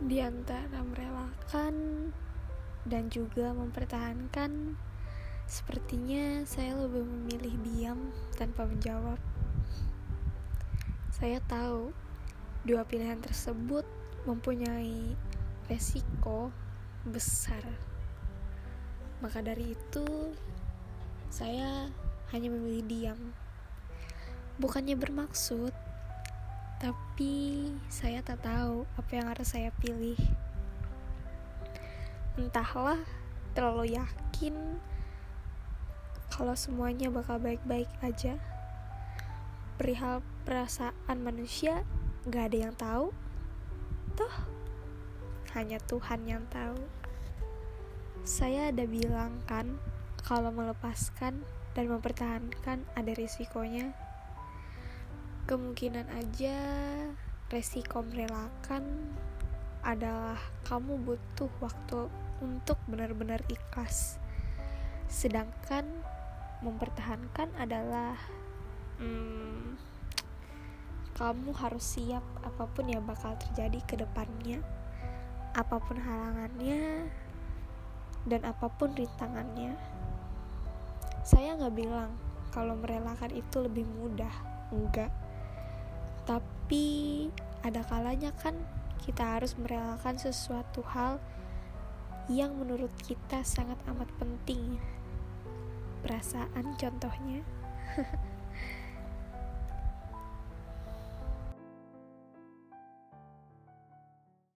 di antara merelakan dan juga mempertahankan, sepertinya saya lebih memilih diam tanpa menjawab. Saya tahu dua pilihan tersebut mempunyai resiko besar. Maka dari itu, saya hanya memilih diam. Bukannya bermaksud tapi saya tak tahu apa yang harus saya pilih. Entahlah, terlalu yakin kalau semuanya bakal baik-baik aja. Perihal perasaan manusia, gak ada yang tahu. Toh, hanya Tuhan yang tahu. Saya ada bilang kan, kalau melepaskan dan mempertahankan ada risikonya kemungkinan aja resiko merelakan adalah kamu butuh waktu untuk benar-benar ikhlas. Sedangkan mempertahankan adalah hmm, kamu harus siap apa pun yang bakal terjadi ke depannya apa pun halangannya dan apa pun rintangannya. Saya nggak bilang kalau merelakan itu lebih mudah enggak tapi ada kalanya kan kita harus merelakan sesuatu hal yang menurut kita sangat amat penting. Perasaan contohnya.